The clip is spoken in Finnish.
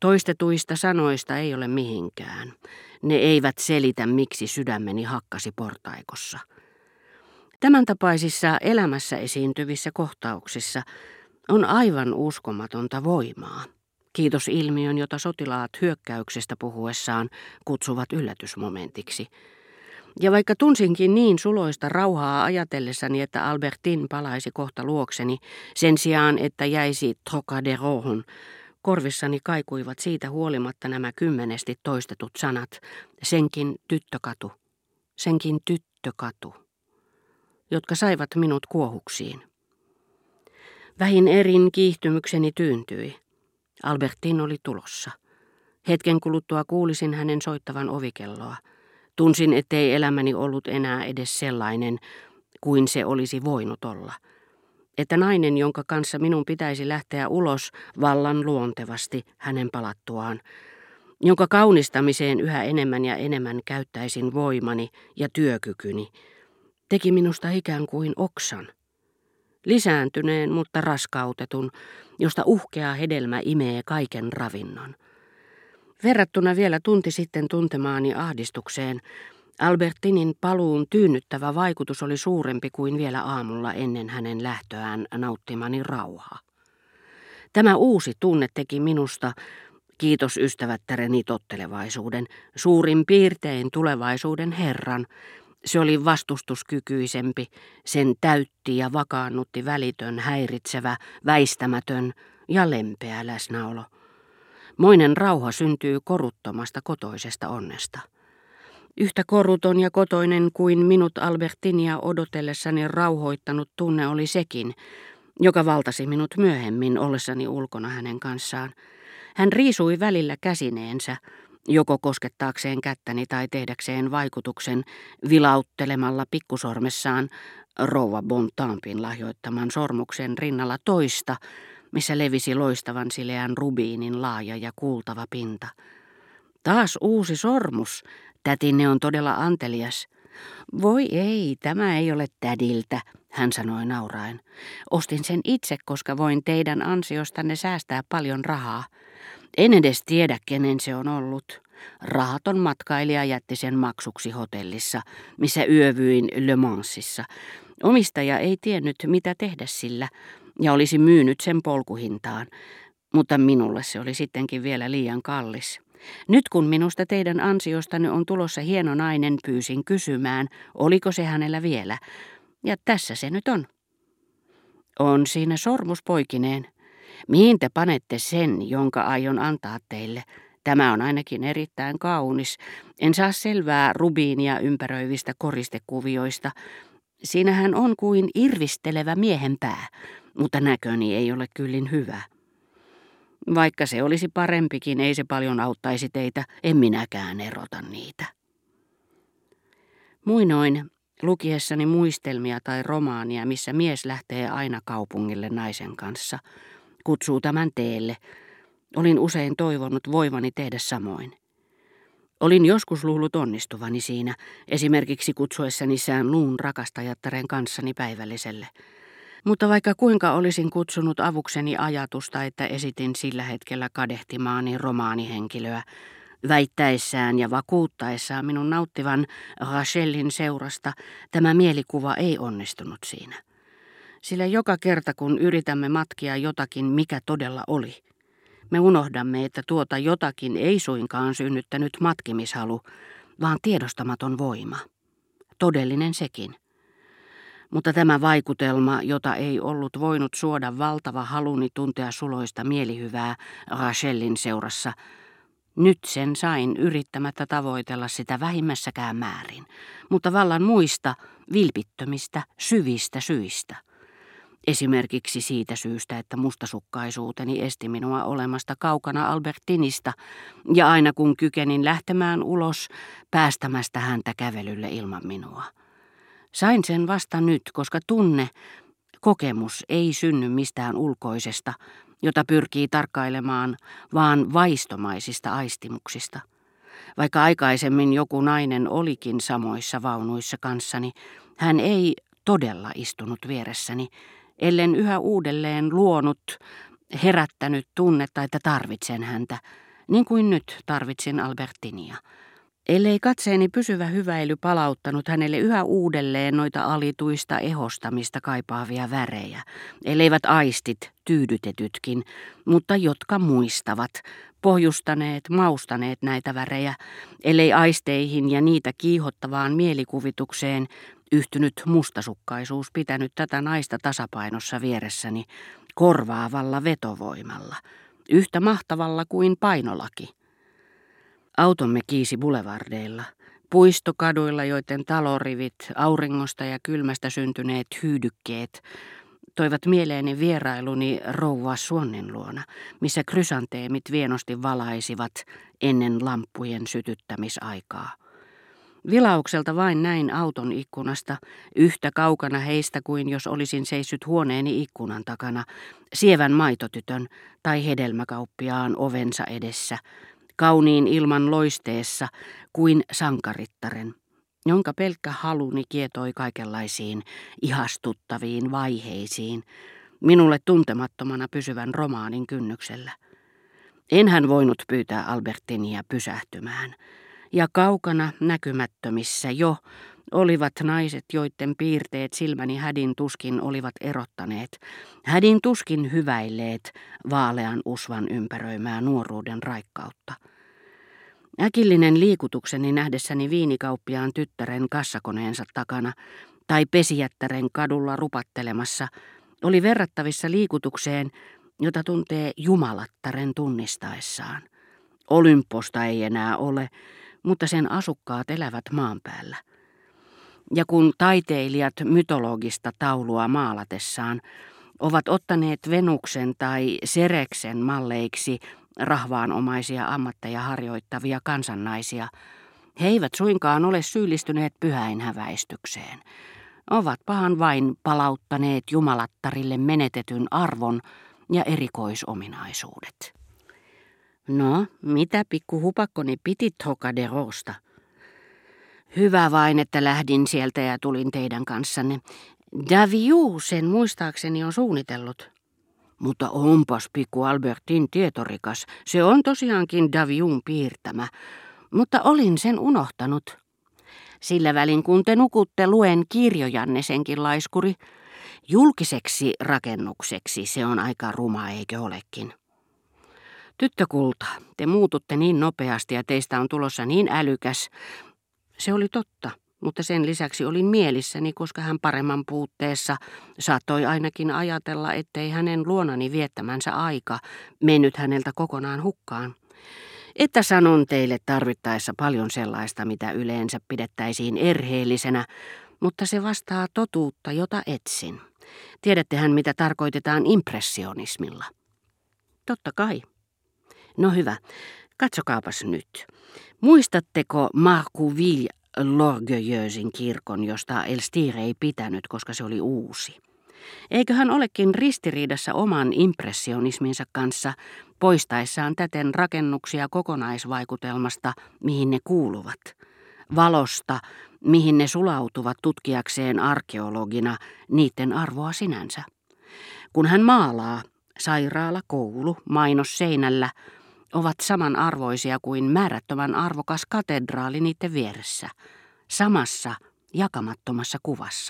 Toistetuista sanoista ei ole mihinkään. Ne eivät selitä, miksi sydämeni hakkasi portaikossa. Tämän tapaisissa elämässä esiintyvissä kohtauksissa on aivan uskomatonta voimaa. Kiitos ilmiön, jota sotilaat hyökkäyksestä puhuessaan kutsuvat yllätysmomentiksi. Ja vaikka tunsinkin niin suloista rauhaa ajatellessani, että Albertin palaisi kohta luokseni, sen sijaan, että jäisi Trocaderohun, korvissani kaikuivat siitä huolimatta nämä kymmenesti toistetut sanat, senkin tyttökatu, senkin tyttökatu, jotka saivat minut kuohuksiin. Vähin erin kiihtymykseni tyyntyi. Albertin oli tulossa. Hetken kuluttua kuulisin hänen soittavan ovikelloa. Tunsin, ettei elämäni ollut enää edes sellainen kuin se olisi voinut olla. Että nainen, jonka kanssa minun pitäisi lähteä ulos vallan luontevasti hänen palattuaan, jonka kaunistamiseen yhä enemmän ja enemmän käyttäisin voimani ja työkykyni, teki minusta ikään kuin oksan. Lisääntyneen, mutta raskautetun, josta uhkea hedelmä imee kaiken ravinnon. Verrattuna vielä tunti sitten tuntemaani ahdistukseen, Albertinin paluun tyynnyttävä vaikutus oli suurempi kuin vielä aamulla ennen hänen lähtöään nauttimani rauhaa. Tämä uusi tunne teki minusta, kiitos ystävättäreni tottelevaisuuden, suurin piirtein tulevaisuuden herran. Se oli vastustuskykyisempi, sen täytti ja vakaannutti välitön, häiritsevä, väistämätön ja lempeä läsnäolo. Moinen rauha syntyy koruttomasta kotoisesta onnesta. Yhtä koruton ja kotoinen kuin minut Albertinia odotellessani rauhoittanut tunne oli sekin, joka valtasi minut myöhemmin ollessani ulkona hänen kanssaan. Hän riisui välillä käsineensä, joko koskettaakseen kättäni tai tehdäkseen vaikutuksen vilauttelemalla pikkusormessaan rouva Bontampin lahjoittaman sormuksen rinnalla toista, missä levisi loistavan sileän rubiinin laaja ja kuultava pinta. Taas uusi sormus. Tätinne on todella antelias. Voi ei, tämä ei ole tädiltä, hän sanoi nauraen. Ostin sen itse, koska voin teidän ansiostanne säästää paljon rahaa. En edes tiedä, kenen se on ollut. Rahaton matkailija jätti sen maksuksi hotellissa, missä yövyin Le Mansissa. Omistaja ei tiennyt, mitä tehdä sillä, ja olisi myynyt sen polkuhintaan, mutta minulle se oli sittenkin vielä liian kallis. Nyt kun minusta teidän ansiostanne on tulossa hieno nainen, pyysin kysymään, oliko se hänellä vielä. Ja tässä se nyt on. On siinä sormus poikineen. Mihin te panette sen, jonka aion antaa teille? Tämä on ainakin erittäin kaunis. En saa selvää rubiinia ympäröivistä koristekuvioista. Siinähän on kuin irvistelevä miehen pää mutta näköni ei ole kyllin hyvä. Vaikka se olisi parempikin, ei se paljon auttaisi teitä, en minäkään erota niitä. Muinoin lukiessani muistelmia tai romaania, missä mies lähtee aina kaupungille naisen kanssa, kutsuu tämän teelle, olin usein toivonut voivani tehdä samoin. Olin joskus luullut onnistuvani siinä, esimerkiksi kutsuessani sään luun rakastajattaren kanssani päivälliselle – mutta vaikka kuinka olisin kutsunut avukseni ajatusta, että esitin sillä hetkellä kadehtimaani romaanihenkilöä, väittäessään ja vakuuttaessaan minun nauttivan Rachelin seurasta, tämä mielikuva ei onnistunut siinä. Sillä joka kerta kun yritämme matkia jotakin, mikä todella oli, me unohdamme, että tuota jotakin ei suinkaan synnyttänyt matkimishalu, vaan tiedostamaton voima. Todellinen sekin. Mutta tämä vaikutelma, jota ei ollut voinut suoda valtava haluni tuntea suloista mielihyvää Rachelin seurassa, nyt sen sain yrittämättä tavoitella sitä vähimmässäkään määrin, mutta vallan muista, vilpittömistä, syvistä syistä. Esimerkiksi siitä syystä, että mustasukkaisuuteni esti minua olemasta kaukana Albertinista, ja aina kun kykenin lähtemään ulos, päästämästä häntä kävelylle ilman minua. Sain sen vasta nyt, koska tunne, kokemus ei synny mistään ulkoisesta, jota pyrkii tarkkailemaan, vaan vaistomaisista aistimuksista. Vaikka aikaisemmin joku nainen olikin samoissa vaunuissa kanssani, hän ei todella istunut vieressäni, ellen yhä uudelleen luonut, herättänyt tunnetta, että tarvitsen häntä, Niin kuin nyt tarvitsin Albertinia. Ellei katseeni pysyvä hyväily palauttanut hänelle yhä uudelleen noita alituista ehostamista kaipaavia värejä, elleivät aistit tyydytetytkin, mutta jotka muistavat, pohjustaneet, maustaneet näitä värejä, ellei aisteihin ja niitä kiihottavaan mielikuvitukseen yhtynyt mustasukkaisuus pitänyt tätä naista tasapainossa vieressäni korvaavalla vetovoimalla, yhtä mahtavalla kuin painolaki. Automme kiisi boulevardeilla, puistokaduilla, joiden talorivit, auringosta ja kylmästä syntyneet hyydykkeet, toivat mieleeni vierailuni rouva Suonnin luona, missä krysanteemit vienosti valaisivat ennen lamppujen sytyttämisaikaa. Vilaukselta vain näin auton ikkunasta, yhtä kaukana heistä kuin jos olisin seissyt huoneeni ikkunan takana, sievän maitotytön tai hedelmäkauppiaan ovensa edessä, kauniin ilman loisteessa kuin sankarittaren, jonka pelkkä haluni kietoi kaikenlaisiin ihastuttaviin vaiheisiin, minulle tuntemattomana pysyvän romaanin kynnyksellä. Enhän voinut pyytää Albertinia pysähtymään, ja kaukana näkymättömissä jo olivat naiset, joiden piirteet silmäni hädin tuskin olivat erottaneet, hädin tuskin hyväilleet vaalean usvan ympäröimää nuoruuden raikkautta. Äkillinen liikutukseni nähdessäni viinikauppiaan tyttären kassakoneensa takana tai pesijättären kadulla rupattelemassa oli verrattavissa liikutukseen, jota tuntee jumalattaren tunnistaessaan. Olymposta ei enää ole, mutta sen asukkaat elävät maan päällä. Ja kun taiteilijat mytologista taulua maalatessaan ovat ottaneet Venuksen tai Sereksen malleiksi rahvaanomaisia ammatteja harjoittavia kansannaisia, he eivät suinkaan ole syyllistyneet pyhäinhäväistykseen. Ovat pahan vain palauttaneet jumalattarille menetetyn arvon ja erikoisominaisuudet. No, mitä pikku hupakkoni pitit Hokaderosta? Hyvä vain, että lähdin sieltä ja tulin teidän kanssanne. Daviu sen muistaakseni on suunnitellut. Mutta onpas pikku Albertin tietorikas. Se on tosiaankin Daviun piirtämä. Mutta olin sen unohtanut. Sillä välin kun te nukutte, luen kirjojanne senkin laiskuri. Julkiseksi rakennukseksi se on aika ruma, eikö olekin? Tyttökulta, te muututte niin nopeasti ja teistä on tulossa niin älykäs. Se oli totta mutta sen lisäksi olin mielissäni, koska hän paremman puutteessa saattoi ainakin ajatella, ettei hänen luonani viettämänsä aika mennyt häneltä kokonaan hukkaan. Että sanon teille tarvittaessa paljon sellaista, mitä yleensä pidettäisiin erheellisenä, mutta se vastaa totuutta, jota etsin. Tiedättehän, mitä tarkoitetaan impressionismilla. Totta kai. No hyvä, katsokaapas nyt. Muistatteko Marcouville Lorgueilleusin kirkon, josta Elstir ei pitänyt, koska se oli uusi. Eikö hän olekin ristiriidassa oman impressionisminsa kanssa, poistaessaan täten rakennuksia kokonaisvaikutelmasta, mihin ne kuuluvat, valosta, mihin ne sulautuvat tutkiakseen arkeologina niiden arvoa sinänsä. Kun hän maalaa, sairaala, koulu, mainos seinällä, ovat samanarvoisia kuin määrättömän arvokas katedraali niiden vieressä, samassa jakamattomassa kuvassa.